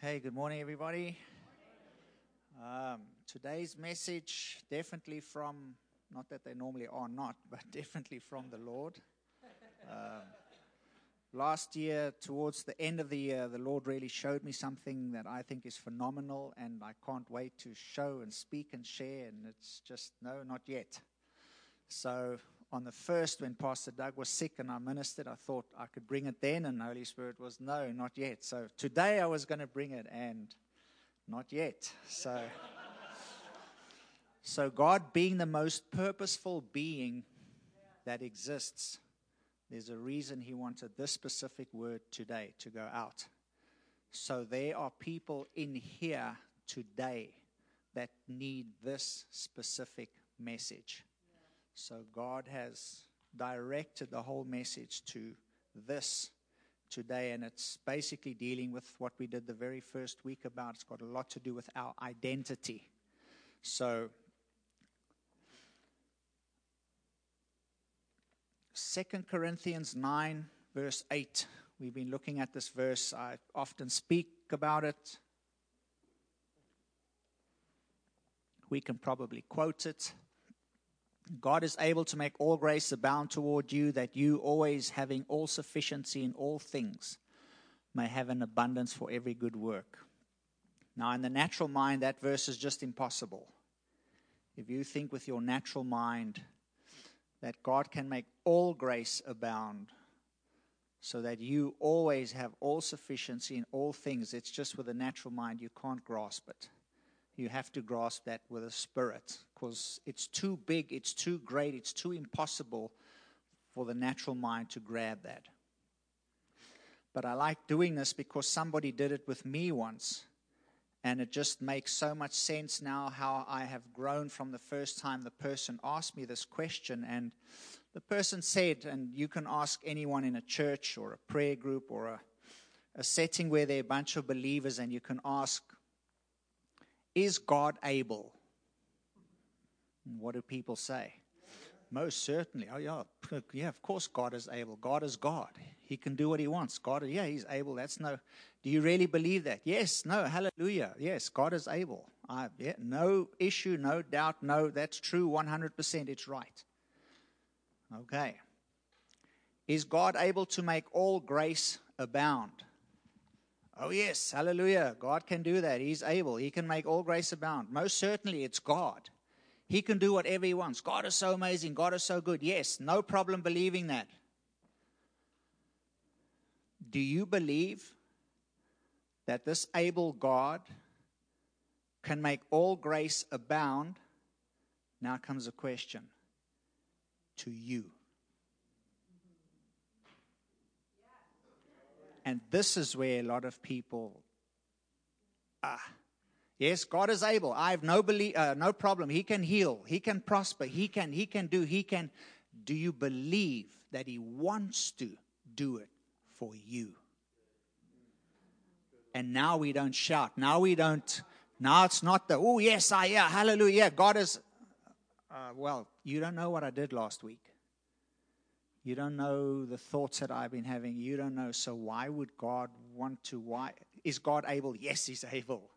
Okay, good morning, everybody. Um, today's message, definitely from, not that they normally are not, but definitely from the Lord. Um, last year, towards the end of the year, the Lord really showed me something that I think is phenomenal, and I can't wait to show and speak and share. And it's just, no, not yet. So, on the first, when Pastor Doug was sick and I ministered, I thought I could bring it then, and the Holy Spirit was, no, not yet. So, today I was going to bring it, and not yet. So, so God being the most purposeful being that exists, there's a reason He wanted this specific word today to go out. So, there are people in here today that need this specific message. So God has directed the whole message to this today, and it's basically dealing with what we did the very first week about. It's got a lot to do with our identity. So, Second Corinthians 9, verse 8. We've been looking at this verse. I often speak about it. We can probably quote it. God is able to make all grace abound toward you, that you, always having all sufficiency in all things, may have an abundance for every good work. Now, in the natural mind, that verse is just impossible. If you think with your natural mind that God can make all grace abound, so that you always have all sufficiency in all things, it's just with a natural mind, you can't grasp it you have to grasp that with a spirit because it's too big, it's too great, it's too impossible for the natural mind to grab that. But I like doing this because somebody did it with me once. And it just makes so much sense now how I have grown from the first time the person asked me this question. And the person said, and you can ask anyone in a church or a prayer group or a, a setting where there are a bunch of believers, and you can ask, is God able? What do people say? Most certainly. Oh, yeah. Yeah, of course God is able. God is God. He can do what he wants. God, yeah, he's able. That's no. Do you really believe that? Yes, no, hallelujah. Yes, God is able. I, yeah, no issue, no doubt, no, that's true 100%. It's right. Okay. Is God able to make all grace abound? Oh, yes, hallelujah. God can do that. He's able. He can make all grace abound. Most certainly, it's God. He can do whatever He wants. God is so amazing. God is so good. Yes, no problem believing that. Do you believe that this able God can make all grace abound? Now comes a question to you. And this is where a lot of people ah. Yes, God is able. I have no belief, uh, no problem. He can heal. He can prosper. He can. He can do. He can. Do you believe that He wants to do it for you? And now we don't shout. Now we don't. Now it's not the oh yes I yeah hallelujah. God is. Uh, well, you don't know what I did last week. You don't know the thoughts that I've been having. You don't know. So why would God want to? Why is God able? Yes, He's able.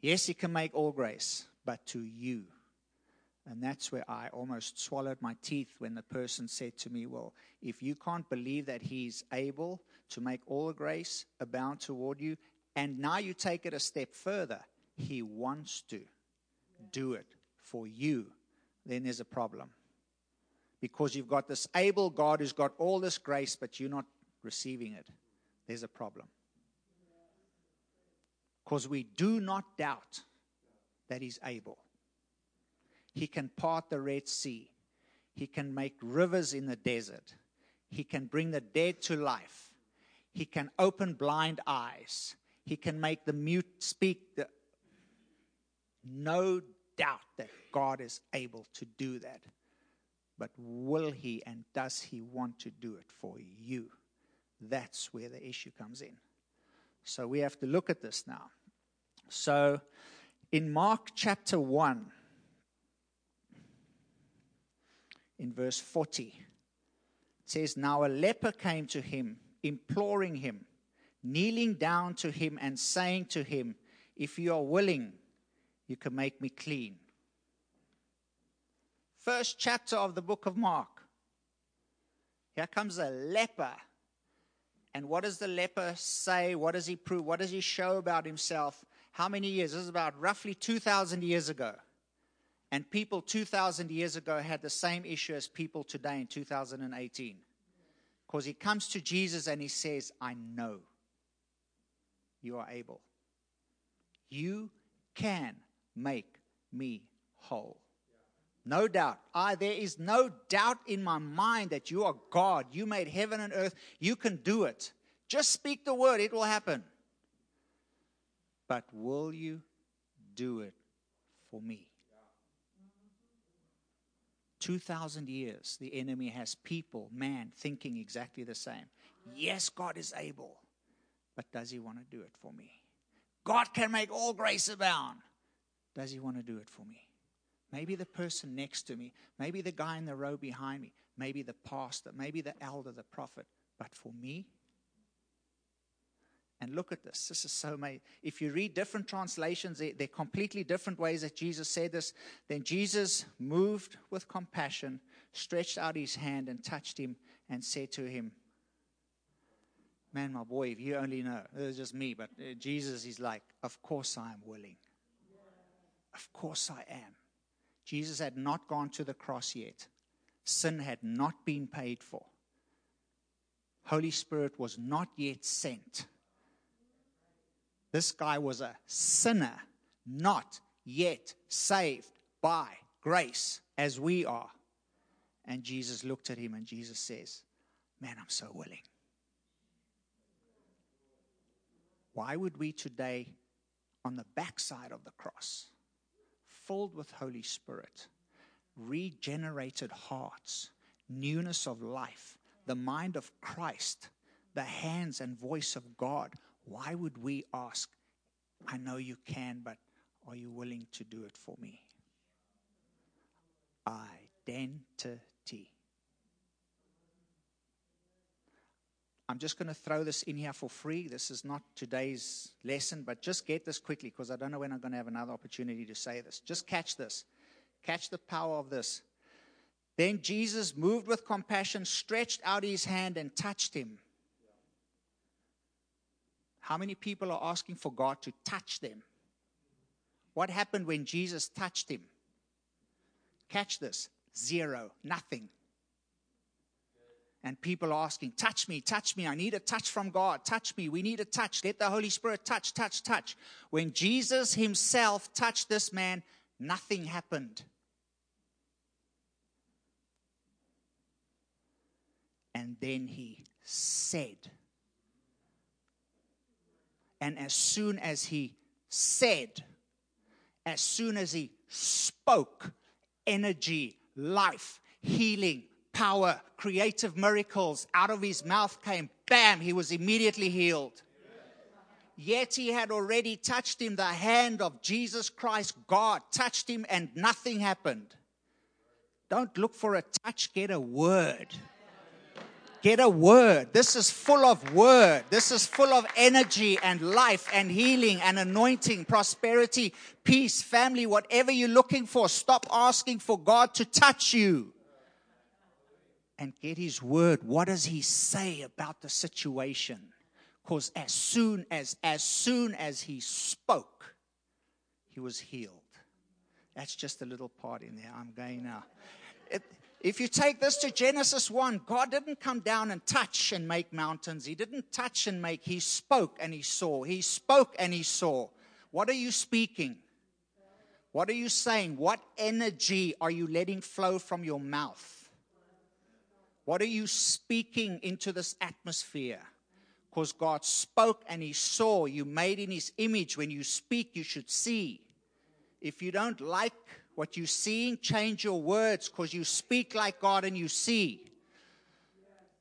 Yes, He can make all grace, but to you. And that's where I almost swallowed my teeth when the person said to me, Well, if you can't believe that He's able to make all grace abound toward you, and now you take it a step further, He wants to do it for you, then there's a problem because you've got this able God who's got all this grace, but you're not receiving it. There's a problem. Because we do not doubt that He's able. He can part the Red Sea, He can make rivers in the desert, He can bring the dead to life, He can open blind eyes, He can make the mute speak. The... No doubt that God is able to do that. But will he and does he want to do it for you? That's where the issue comes in. So we have to look at this now. So in Mark chapter 1, in verse 40, it says, Now a leper came to him, imploring him, kneeling down to him and saying to him, If you are willing, you can make me clean. First chapter of the book of Mark. Here comes a leper. And what does the leper say? What does he prove? What does he show about himself? How many years? This is about roughly 2,000 years ago. And people 2,000 years ago had the same issue as people today in 2018. Because he comes to Jesus and he says, I know you are able. You can make me whole. No doubt. I, there is no doubt in my mind that you are God. You made heaven and earth. You can do it. Just speak the word, it will happen. But will you do it for me? 2,000 years, the enemy has people, man, thinking exactly the same. Yes, God is able, but does he want to do it for me? God can make all grace abound. Does he want to do it for me? Maybe the person next to me, maybe the guy in the row behind me, maybe the pastor, maybe the elder, the prophet. But for me, and look at this. This is so amazing. If you read different translations, they're completely different ways that Jesus said this. Then Jesus, moved with compassion, stretched out his hand and touched him and said to him, Man, my boy, if you only know, it's just me, but uh, Jesus is like, Of course I am willing. Of course I am. Jesus had not gone to the cross yet, sin had not been paid for. Holy Spirit was not yet sent. This guy was a sinner, not yet saved by grace as we are. And Jesus looked at him and Jesus says, Man, I'm so willing. Why would we today, on the backside of the cross, filled with Holy Spirit, regenerated hearts, newness of life, the mind of Christ, the hands and voice of God, why would we ask, I know you can, but are you willing to do it for me? Identity. I'm just going to throw this in here for free. This is not today's lesson, but just get this quickly because I don't know when I'm going to have another opportunity to say this. Just catch this. Catch the power of this. Then Jesus, moved with compassion, stretched out his hand and touched him. How many people are asking for God to touch them? What happened when Jesus touched him? Catch this zero, nothing. And people asking, Touch me, touch me. I need a touch from God. Touch me. We need a touch. Let the Holy Spirit touch, touch, touch. When Jesus himself touched this man, nothing happened. And then he said, and as soon as he said, as soon as he spoke, energy, life, healing, power, creative miracles out of his mouth came. Bam, he was immediately healed. Yet he had already touched him. The hand of Jesus Christ, God, touched him, and nothing happened. Don't look for a touch, get a word. Get a word. This is full of word. This is full of energy and life and healing and anointing, prosperity, peace, family, whatever you're looking for. Stop asking for God to touch you and get His word. What does He say about the situation? Because as soon as, as soon as He spoke, He was healed. That's just a little part in there. I'm going now. It, if you take this to Genesis 1, God didn't come down and touch and make mountains. He didn't touch and make. He spoke and he saw. He spoke and he saw. What are you speaking? What are you saying? What energy are you letting flow from your mouth? What are you speaking into this atmosphere? Because God spoke and He saw. You made in His image. When you speak, you should see. If you don't like what you're seeing, change your words because you speak like God and you see.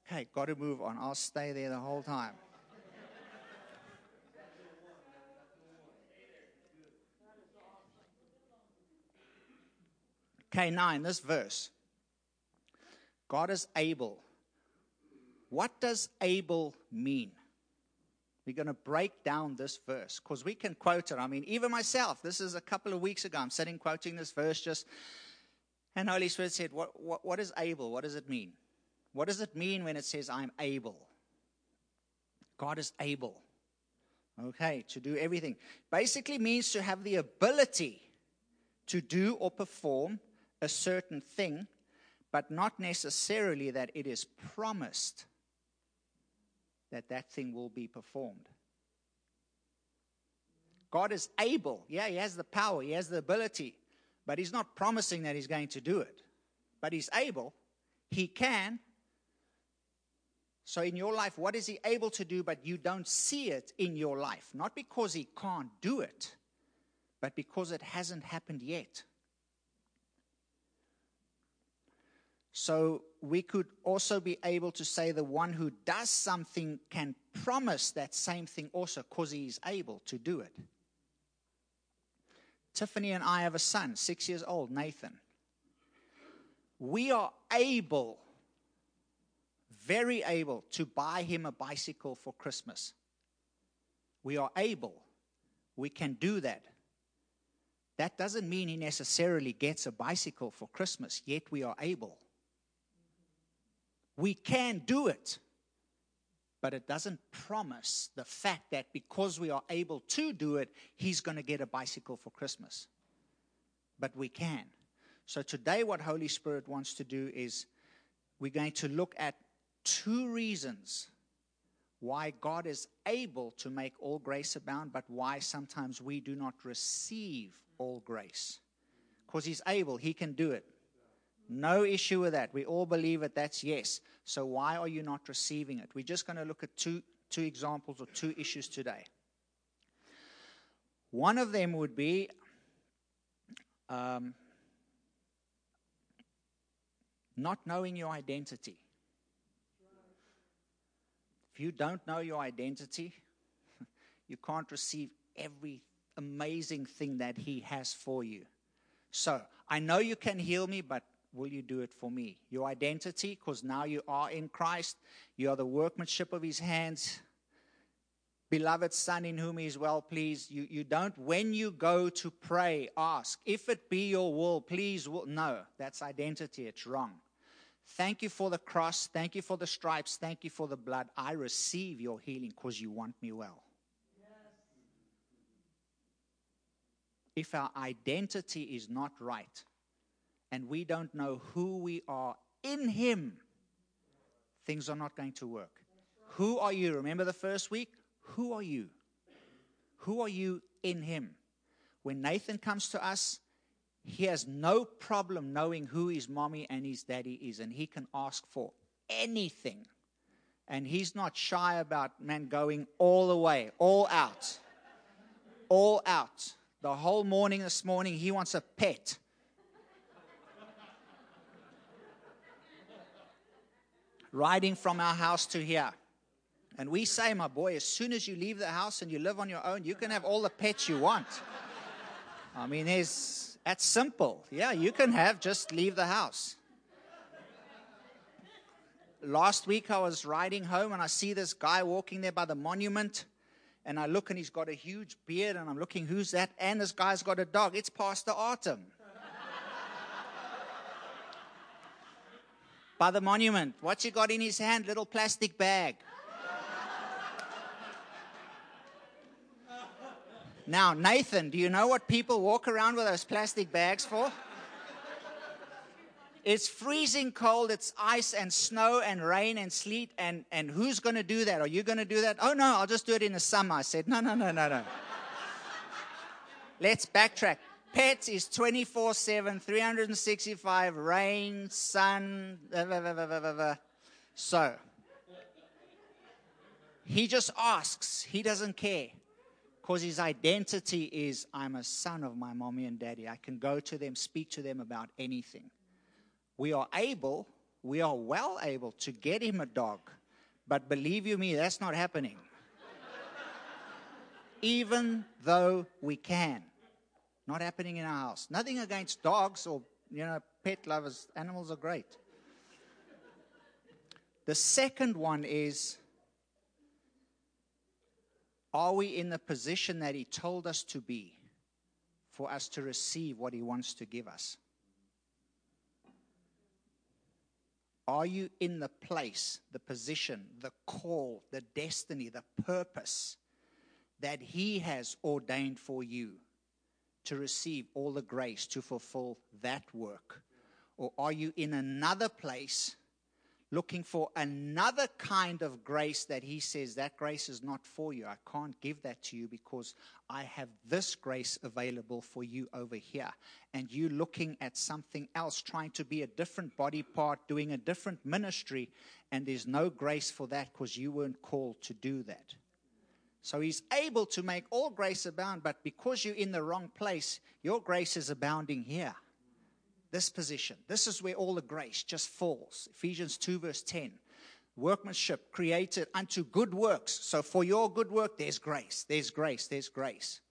Okay, got to move on. I'll stay there the whole time. Okay, nine, this verse. God is able. What does able mean? We're going to break down this verse because we can quote it. I mean, even myself, this is a couple of weeks ago. I'm sitting quoting this verse just, and Holy Spirit said, what, what, what is able? What does it mean? What does it mean when it says, I'm able? God is able. Okay, to do everything. Basically means to have the ability to do or perform a certain thing, but not necessarily that it is promised that that thing will be performed. God is able. Yeah, He has the power, He has the ability, but He's not promising that He's going to do it. But He's able. He can. So, in your life, what is He able to do, but you don't see it in your life? Not because He can't do it, but because it hasn't happened yet. So we could also be able to say the one who does something can promise that same thing also because he is able to do it. Tiffany and I have a son, six years old, Nathan. We are able, very able, to buy him a bicycle for Christmas. We are able. We can do that. That doesn't mean he necessarily gets a bicycle for Christmas, yet we are able. We can do it. But it doesn't promise the fact that because we are able to do it, he's going to get a bicycle for Christmas. But we can. So today, what Holy Spirit wants to do is we're going to look at two reasons why God is able to make all grace abound, but why sometimes we do not receive all grace. Because He's able, He can do it. No issue with that. We all believe it. That's yes. So why are you not receiving it? We're just going to look at two, two examples or two issues today. One of them would be um, not knowing your identity. If you don't know your identity, you can't receive every amazing thing that He has for you. So, I know you can heal me, but will you do it for me? Your identity, because now you are in Christ, you are the workmanship of his hands. Beloved Son, in whom he is well pleased. You, you don't, when you go to pray, ask, if it be your will, please. Will. No, that's identity. It's wrong. Thank you for the cross. Thank you for the stripes. Thank you for the blood. I receive your healing because you want me well. If our identity is not right, and we don't know who we are in Him, things are not going to work. Who are you? Remember the first week? Who are you? Who are you in Him? When Nathan comes to us, he has no problem knowing who his mommy and his daddy is, and he can ask for anything. And he's not shy about, man, going all the way, all out. All out. The whole morning this morning, he wants a pet. Riding from our house to here. And we say, my boy, as soon as you leave the house and you live on your own, you can have all the pets you want. I mean, there's, that's simple. Yeah, you can have, just leave the house. Last week I was riding home and I see this guy walking there by the monument. And I look and he's got a huge beard and I'm looking, who's that? And this guy's got a dog. It's Pastor Artem. By the monument. What's he got in his hand? Little plastic bag. Now, Nathan, do you know what people walk around with those plastic bags for? It's freezing cold, it's ice and snow and rain and sleet, and, and who's going to do that? Are you going to do that? Oh, no, I'll just do it in the summer. I said, no, no, no, no, no. Let's backtrack. Pets is 24 7, 365, rain, sun. Blah, blah, blah, so, he just asks. He doesn't care. Because his identity is I'm a son of my mommy and daddy. I can go to them, speak to them about anything. We are able, we are well able to get him a dog. But believe you me, that's not happening. Even though we can. Not happening in our house. Nothing against dogs or, you know, pet lovers. Animals are great. The second one is Are we in the position that He told us to be for us to receive what He wants to give us? Are you in the place, the position, the call, the destiny, the purpose that He has ordained for you to receive all the grace to fulfill that work? Or are you in another place looking for another kind of grace that he says that grace is not for you. I can't give that to you because I have this grace available for you over here. And you looking at something else, trying to be a different body part, doing a different ministry, and there's no grace for that because you weren't called to do that. So he's able to make all grace abound, but because you're in the wrong place, your grace is abounding here this position. This is where all the grace just falls. Ephesians 2, verse 10. Workmanship created unto good works. So for your good work, there's grace, there's grace, there's grace.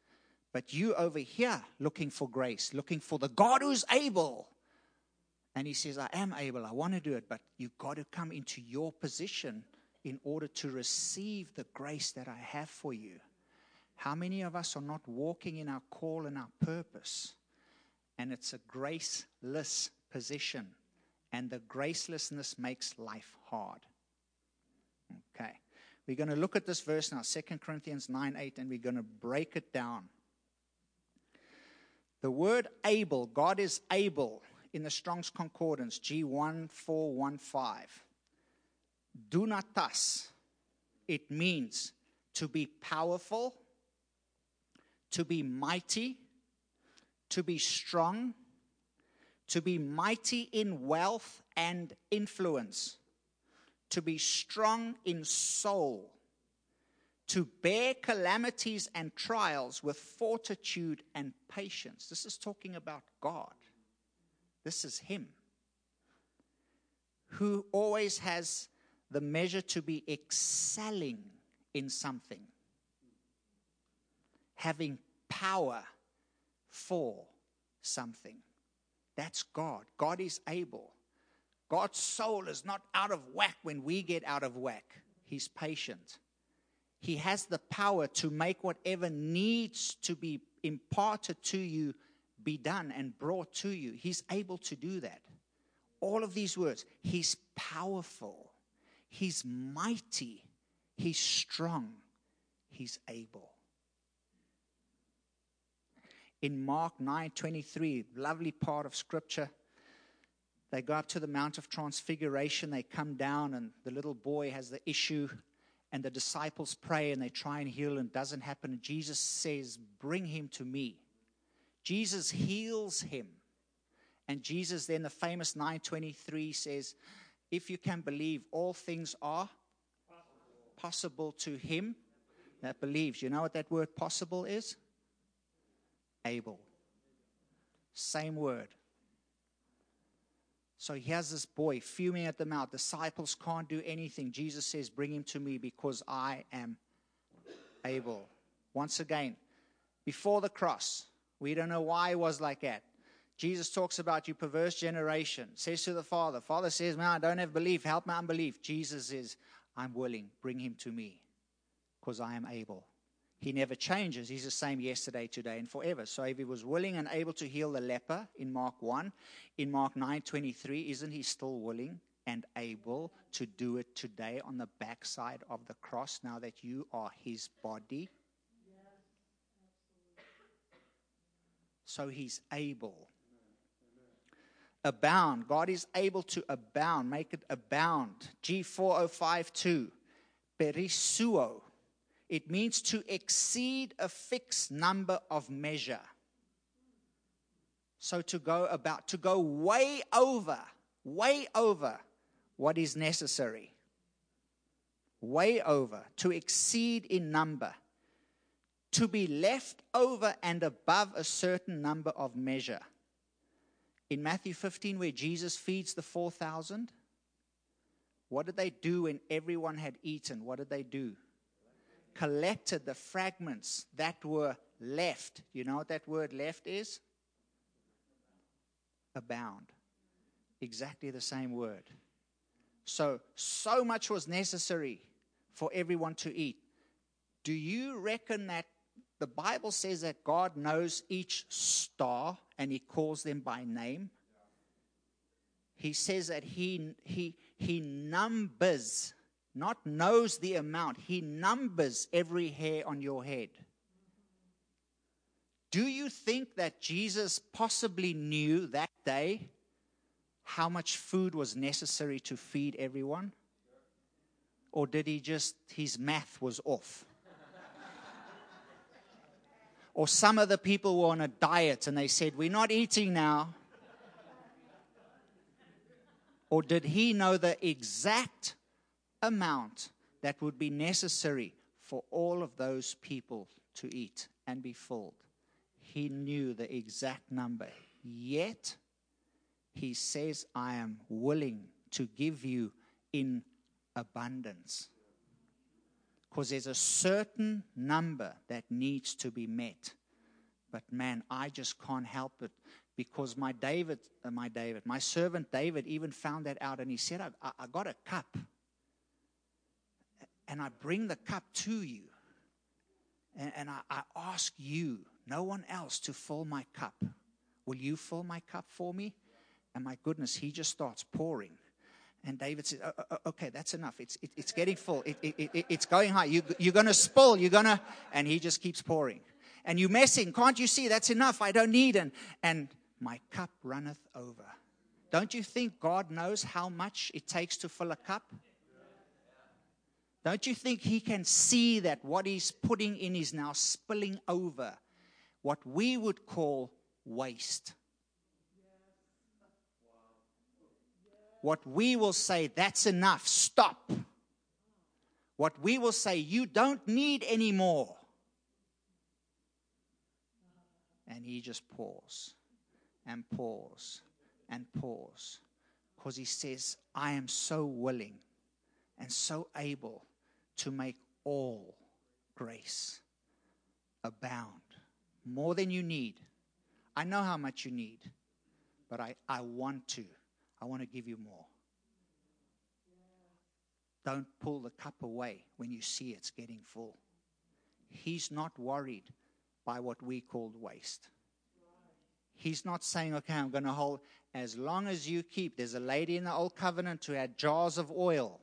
But you over here looking for grace, looking for the God who's able. And he says, I am able, I want to do it, but you've got to come into your position in order to receive the grace that I have for you. How many of us are not walking in our call and our purpose? and it's a graceless position. And the gracelessness makes life hard. Okay. We're going to look at this verse now, 2 Corinthians 9 8, and we're going to break it down. The word able, God is able in the Strong's Concordance, G1415. Dunatos, it means to be powerful, to be mighty, to be strong, to be mighty in wealth and influence, to be strong in soul, to bear calamities and trials with fortitude and patience. This is talking about God. This is Him who always has the measure to be excelling in something, having power for something. That's God. God is able. God's soul is not out of whack when we get out of whack. He's patient. He has the power to make whatever needs to be imparted to you be done and brought to you. He's able to do that. All of these words He's powerful, He's mighty, He's strong, He's able in Mark 9:23, lovely part of scripture. They go up to the Mount of Transfiguration, they come down and the little boy has the issue and the disciples pray and they try and heal and it doesn't happen and Jesus says, "Bring him to me." Jesus heals him. And Jesus then the famous 923 says, "If you can believe, all things are possible to him that believes." You know what that word possible is? able. Same word. So he has this boy fuming at the mouth. Disciples can't do anything. Jesus says, Bring him to me because I am able. Once again, before the cross, we don't know why he was like that. Jesus talks about you perverse generation, says to the Father. Father says, Man, I don't have belief. Help my unbelief. Jesus says, I'm willing. Bring him to me because I am able. He never changes. He's the same yesterday, today, and forever. So if he was willing and able to heal the leper in Mark 1, in Mark 9:23, isn't he still willing and able to do it today on the backside of the cross now that you are his body? so he's able. Abound. God is able to abound, make it abound. G4052. Perisseuo it means to exceed a fixed number of measure. So to go about, to go way over, way over what is necessary. Way over, to exceed in number. To be left over and above a certain number of measure. In Matthew 15, where Jesus feeds the 4,000, what did they do when everyone had eaten? What did they do? collected the fragments that were left. You know what that word left is? Abound. Exactly the same word. So, so much was necessary for everyone to eat. Do you reckon that the Bible says that God knows each star and he calls them by name? He says that he, he, he numbers, not knows the amount, he numbers every hair on your head. Do you think that Jesus possibly knew that day how much food was necessary to feed everyone? Or did he just, his math was off? Or some of the people were on a diet and they said, We're not eating now. Or did he know the exact amount that would be necessary for all of those people to eat and be filled? He knew the exact number. Yet, he says, I am willing to give you in abundance. Because there's a certain number that needs to be met. But man, I just can't help it because my David, uh, my David, my servant David even found that out and he said, I, I, I got a cup and I bring the cup to you. And, and I, I ask you, no one else, to fill my cup. Will you fill my cup for me? And my goodness, he just starts pouring. And David says, oh, oh, oh, okay, that's enough. It's, it, it's getting full. It, it, it's going high. You, you're going to spill. You're going to, and he just keeps pouring. And you messing. Can't you see? That's enough. I don't need. And, and my cup runneth over. Don't you think God knows how much it takes to fill a cup? Don't you think He can see that what He's putting in is now spilling over what we would call waste? What we will say, that's enough, stop. What we will say, you don't need any more. And he just pours and pours and pours because he says, I am so willing and so able to make all grace abound more than you need. I know how much you need, but I, I want to. I want to give you more. Don't pull the cup away when you see it's getting full. He's not worried by what we call waste. He's not saying, okay, I'm going to hold, as long as you keep. There's a lady in the Old Covenant who had jars of oil.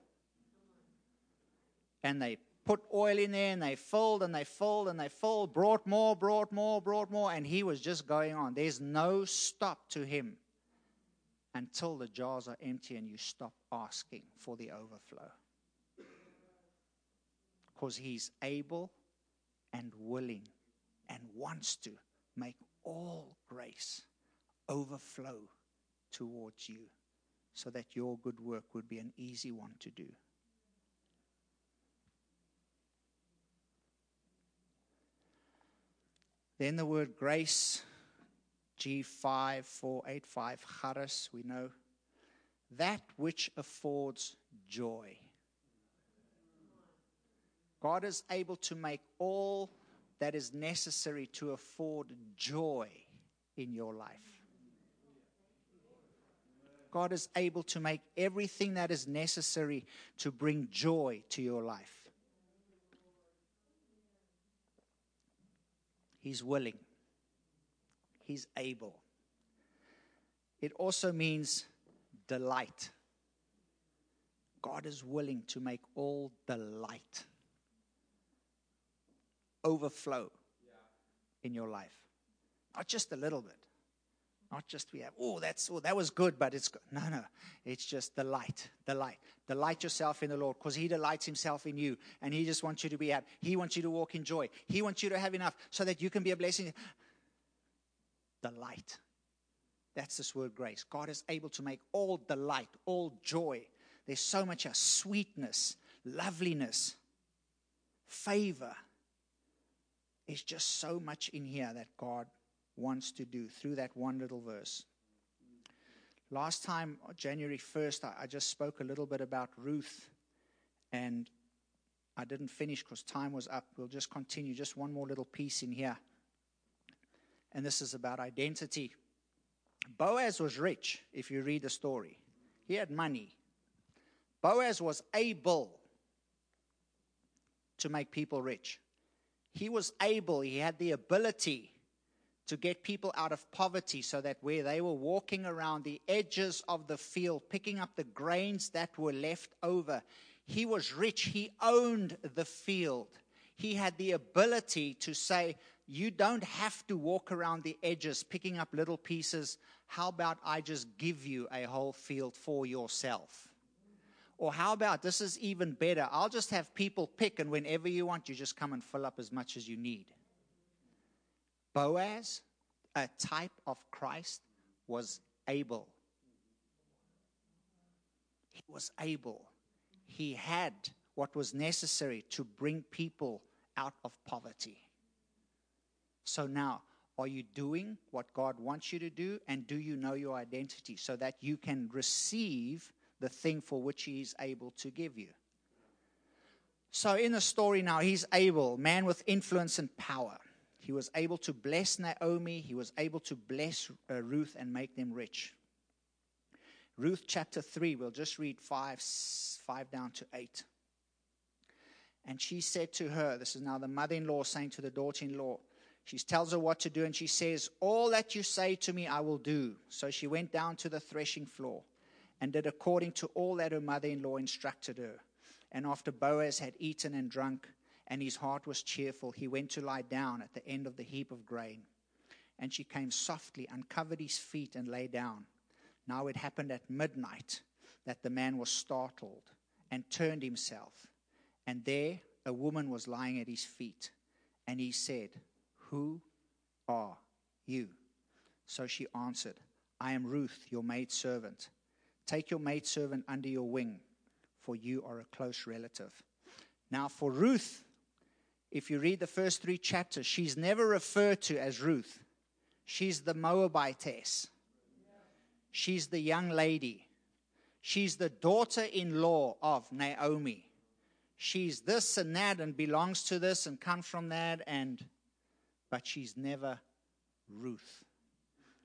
And they put oil in there and they filled and they filled and they filled, brought more, brought more, brought more. And he was just going on. There's no stop to him until the jars are empty and you stop asking for the overflow. Because he's able and willing and wants to make all grace overflow towards you so that your good work would be an easy one to do. Then the word grace, G5485, charis, we know, that which affords joy. God is able to make all that is necessary to afford joy in your life. God is able to make everything that is necessary to bring joy to your life. He's willing, He's able. It also means delight. God is willing to make all delight overflow in your life. Not just a little bit. Not just we have, oh, that's oh, that was good, but it's good. no, no. It's just delight, delight, delight yourself in the Lord, because He delights Himself in you, and He just wants you to be happy. He wants you to walk in joy. He wants you to have enough so that you can be a blessing. Delight. That's this word grace. God is able to make all delight, all joy. There's so much a sweetness, loveliness, favor there's just so much in here that God wants to do through that one little verse. Last time, uh, January 1st, I just spoke a little bit about Ruth, and I didn't finish because time was up. We'll just continue, just one more little piece in here. And this is about identity. Boaz was rich, if you read the story, he had money. Boaz was able to make people rich. He was able, he had the ability to get people out of poverty so that where they were walking around the edges of the field, picking up the grains that were left over, he was rich. He owned the field. He had the ability to say, You don't have to walk around the edges picking up little pieces. How about I just give you a whole field for yourself? Or how about this is even better? I'll just have people pick, and whenever you want, you just come and fill up as much as you need. Boaz, a type of Christ, was able. He was able. He had what was necessary to bring people out of poverty. So now, are you doing what God wants you to do? And do you know your identity so that you can receive the thing for which He is able to give you? So, in the story now, he's able, man with influence and power. He was able to bless Naomi. He was able to bless uh, Ruth and make them rich. Ruth chapter 3, we'll just read 5, 5 down to 8. And she said to her, This is now the mother in law saying to the daughter in law, she tells her what to do, and she says, All that you say to me, I will do. So she went down to the threshing floor and did according to all that her mother in law instructed her. And after Boaz had eaten and drunk, and his heart was cheerful, he went to lie down at the end of the heap of grain. And she came softly, uncovered his feet, and lay down. Now it happened at midnight that the man was startled and turned himself. And there a woman was lying at his feet. And he said, Who are you? So she answered, I am Ruth, your maidservant. Take your maidservant under your wing, for you are a close relative. Now, for Ruth, if you read the first three chapters, she's never referred to as Ruth. She's the Moabitess. She's the young lady. She's the daughter in law of Naomi. She's this and that and belongs to this and comes from that and but she's never Ruth.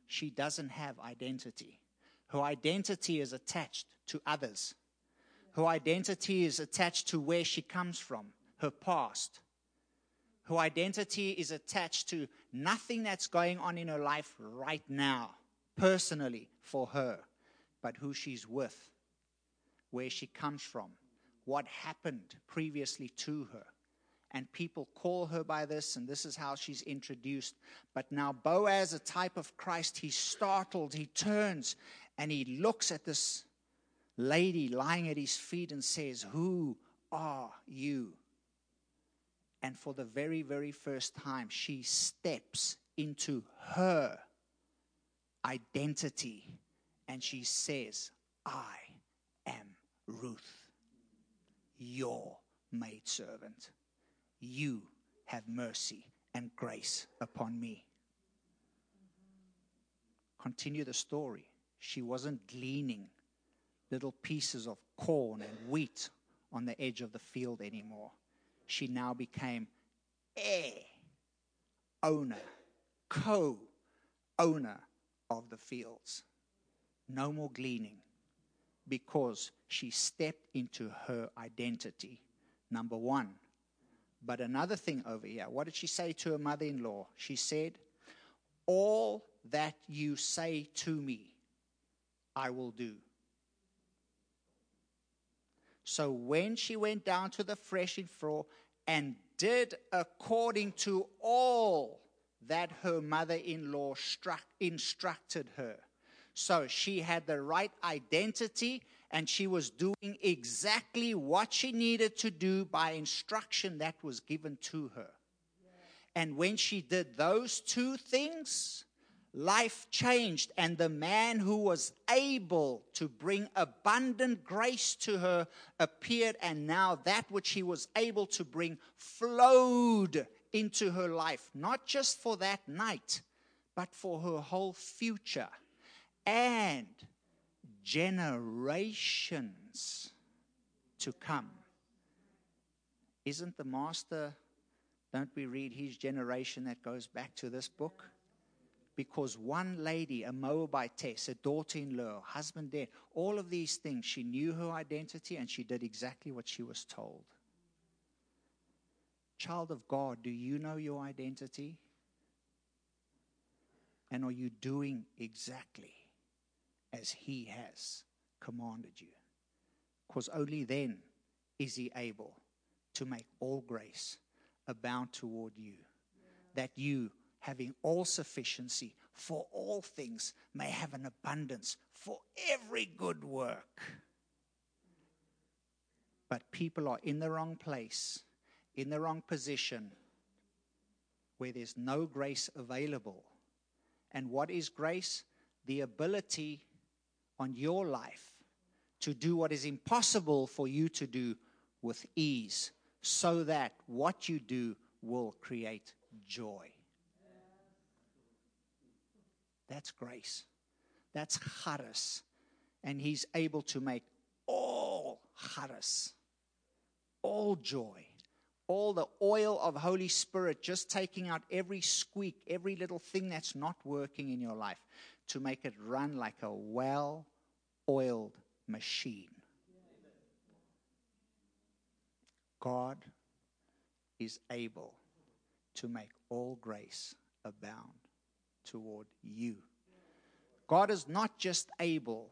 She doesn't have identity. Her identity is attached to others. Her identity is attached to where she comes from, her past Her identity is attached to nothing that's going on in her life right now, personally for her, but who she's with, where she comes from, what happened previously to her. And people call her by this, and this is how she's introduced. But now, Boaz, a type of Christ, he's startled. He turns and he looks at this lady lying at his feet and says, Who are you? And for the very, very first time, she steps into her identity and she says, I am Ruth, your maidservant. You have mercy and grace upon me. Continue the story. She wasn't gleaning little pieces of corn and wheat on the edge of the field anymore she now became heir, owner, co owner of the fields. No more gleaning because she stepped into her identity. Number one. But another thing over here, what did she say to her mother in law? She said, All that you say to me, I will do. So when she went down to the threshing floor and did according to all that her mother in law instructed her. So she had the right identity and she was doing exactly what she needed to do by instruction that was given to her. And when she did those two things, life changed, and the man who was able to bring abundant grace to her appeared, and now that which he was able to bring flowed into her life, not just for that night, but for her whole future and generations to come. Isn't the master, don't we read his generation that goes back to this book? because one lady, a Moabitess, a daughter in law, husband there, all of these things, she knew her identity and she did exactly what she was told. Child of God, do you know your identity? And are you doing exactly as He has commanded you? Because only then is He able to make all grace abound toward you, that you, having all sufficiency for all things, may have an abundance for every good work. But people are in the wrong place, in the wrong position, where there's no grace available. And what is grace? The ability on your life to do what is impossible for you to do with ease, so that what you do will create joy. That's grace. That's charis. And he's able to make all charis, all joy, all the oil of Holy Spirit, just taking out every squeak, every little thing that's not working in your life to make it run like a well oiled machine. God is able to make all grace abound toward you. God is not just able,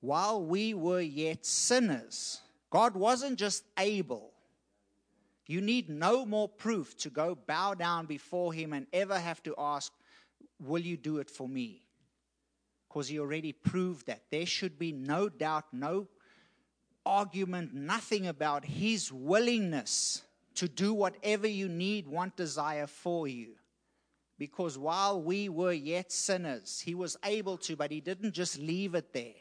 while we were yet sinners, God wasn't just able. You need no more proof to go bow down before Him and ever have to ask, Will you do it for me? Because He already proved that. There should be no doubt, no argument, nothing about His willingness to do whatever you need, want, desire for you. Because while we were yet sinners, He was able to, but He didn't just leave it there.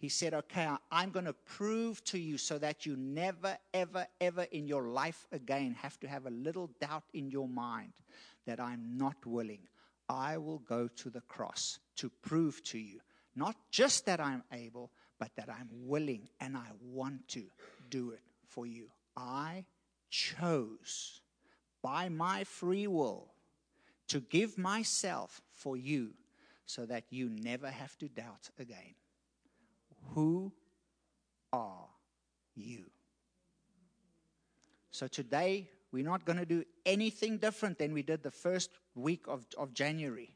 He said, Okay, I'm going to prove to you so that you never, ever, ever in your life again have to have a little doubt in your mind that I'm not willing. I will go to the cross to prove to you, not just that I'm able, but that I'm willing and I want to do it for you. I chose by my free will to give myself for you so that you never have to doubt again. Who are you? So today, we're not going to do anything different than we did the first week of, of January.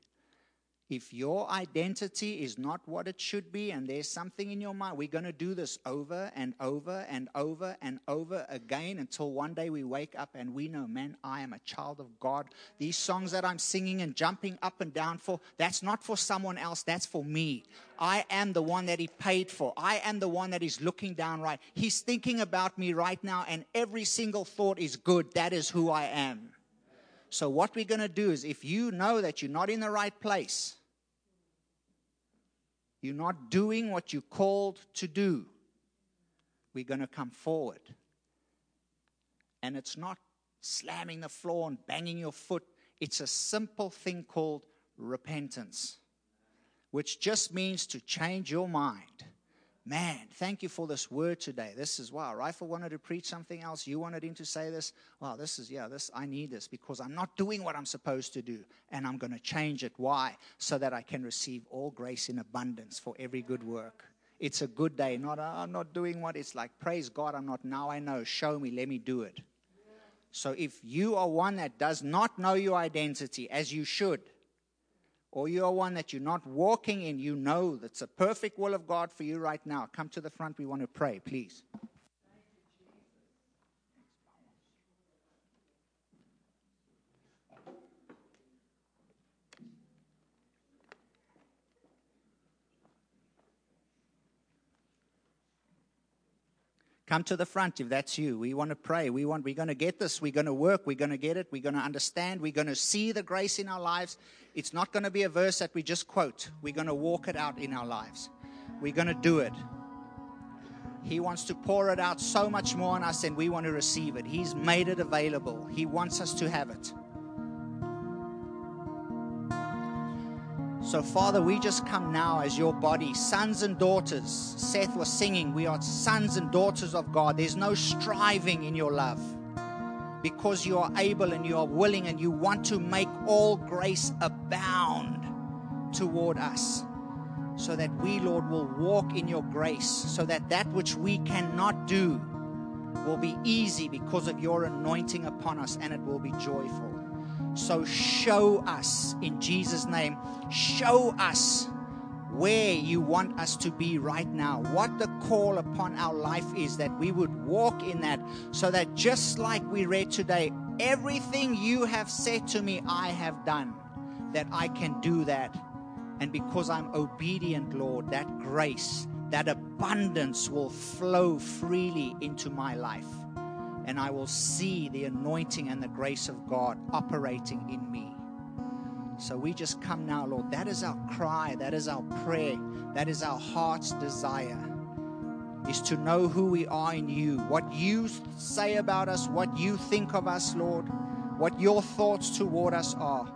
If your identity is not what it should be and there's something in your mind, we're going to do this over and over and over and over again until one day we wake up and we know, man, I am a child of God. These songs that I'm singing and jumping up and down for, that's not for someone else, that's for me. I am the one that He paid for. I am the one that is looking down right. He's thinking about me right now, and every single thought is good. That is who I am. So, what we're going to do is if you know that you're not in the right place, you're not doing what you're called to do, we're going to come forward. And it's not slamming the floor and banging your foot, it's a simple thing called repentance, which just means to change your mind Man, thank you for this word today. This is wow. Rifle wanted to preach something else. You wanted him to say this. Wow, this is yeah. This I need this because I'm not doing what I'm supposed to do, and I'm going to change it. Why? So that I can receive all grace in abundance for every good work. It's a good day. Not oh, I'm not doing what it's like. Praise God, I'm not. Now I know. Show me. Let me do it. So if you are one that does not know your identity as you should, or you are one that you're not walking in, you know that's a perfect will of God for you right now, come to the front. We want to pray, please. Come to the front if that's you. We want to pray. We want, we're going to get this. We're going to work. We're going to get it. We're going to understand. We're going to see the grace in our lives. It's not going to be a verse that we just quote. We're going to walk it out in our lives. We're going to do it. He wants to pour it out so much more on us, and we want to receive it. He's made it available. He wants us to have it. So, Father, we just come now as your body, sons and daughters. Seth was singing, We are sons and daughters of God. There's no striving in your love because you are able and you are willing and you want to make all grace abound toward us. So that we, Lord, will walk in your grace, so that that which we cannot do, will be easy because of your anointing upon us and it will be joyful. So show us in Jesus' name, show us where you want us to be right now, what the call upon our life is, that we would walk in that, so that just like we read today, everything you have said to me, I have done, that I can do that. And because I'm obedient, Lord, that grace, that abundance will flow freely into my life. And I will see the anointing and the grace of God operating in me. So we just come now, Lord. That is our cry. That is our prayer. That is our heart's desire. Is to know who we are in you, what you say about us, what you think of us, Lord, what your thoughts toward us are.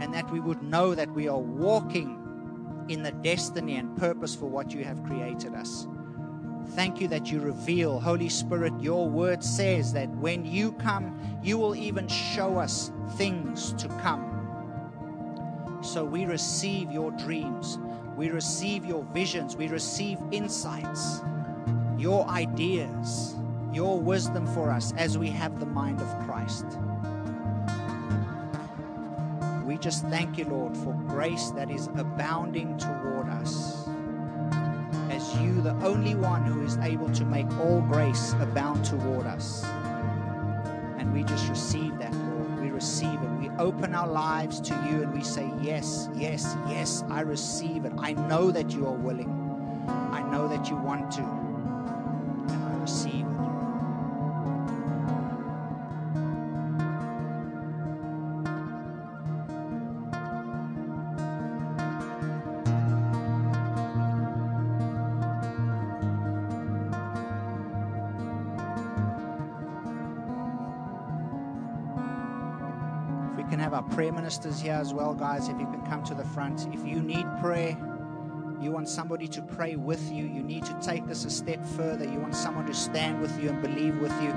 And that we would know that we are walking in the destiny and purpose for what you have created us. Thank you that you reveal, Holy Spirit, your word says that when you come, you will even show us things to come. So we receive your dreams, we receive your visions, we receive insights, your ideas, your wisdom for us as we have the mind of Christ. We just thank you, Lord, for grace that is abounding toward us. You, the only one who is able to make all grace abound toward us. And we just receive that, Lord. We receive it We open our lives to you and we say, Yes, yes, yes, I receive it. I know that you are willing. I know that you want to. And I receive it. prayer ministers here as well, guys. If you can come to the front. If you need prayer, you want somebody to pray with you, you need to take this a step further. You want someone to stand with you and believe with you.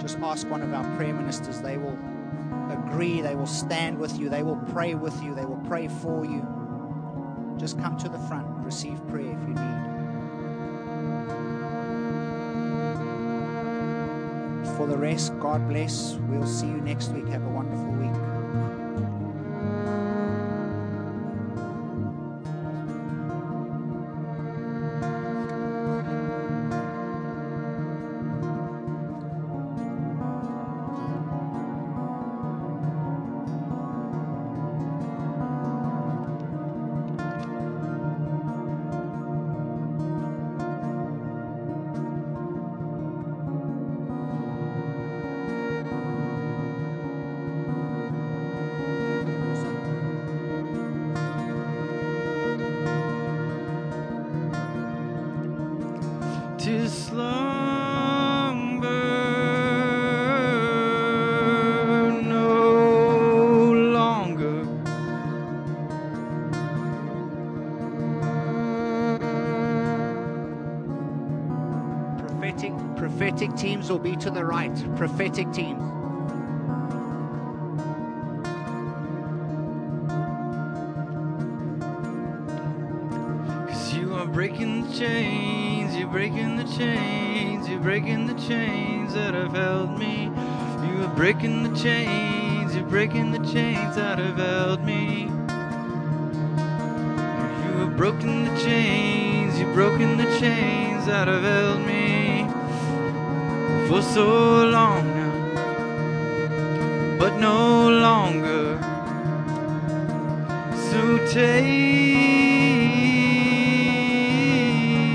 Just ask one of our prayer ministers. They will agree, they will stand with you, they will pray with you, they will pray for you. Just come to the front receive prayer if you need. For the rest, God bless. We'll see you next week. Have a wonderful week. Teams will be to the right, prophetic teams. Cause you are breaking the chains, you're breaking the chains, you're breaking the chains that have held me. You are breaking the chains, you're breaking the chains that have held me. You have broken the chains, you've broken the chains that have held me for so long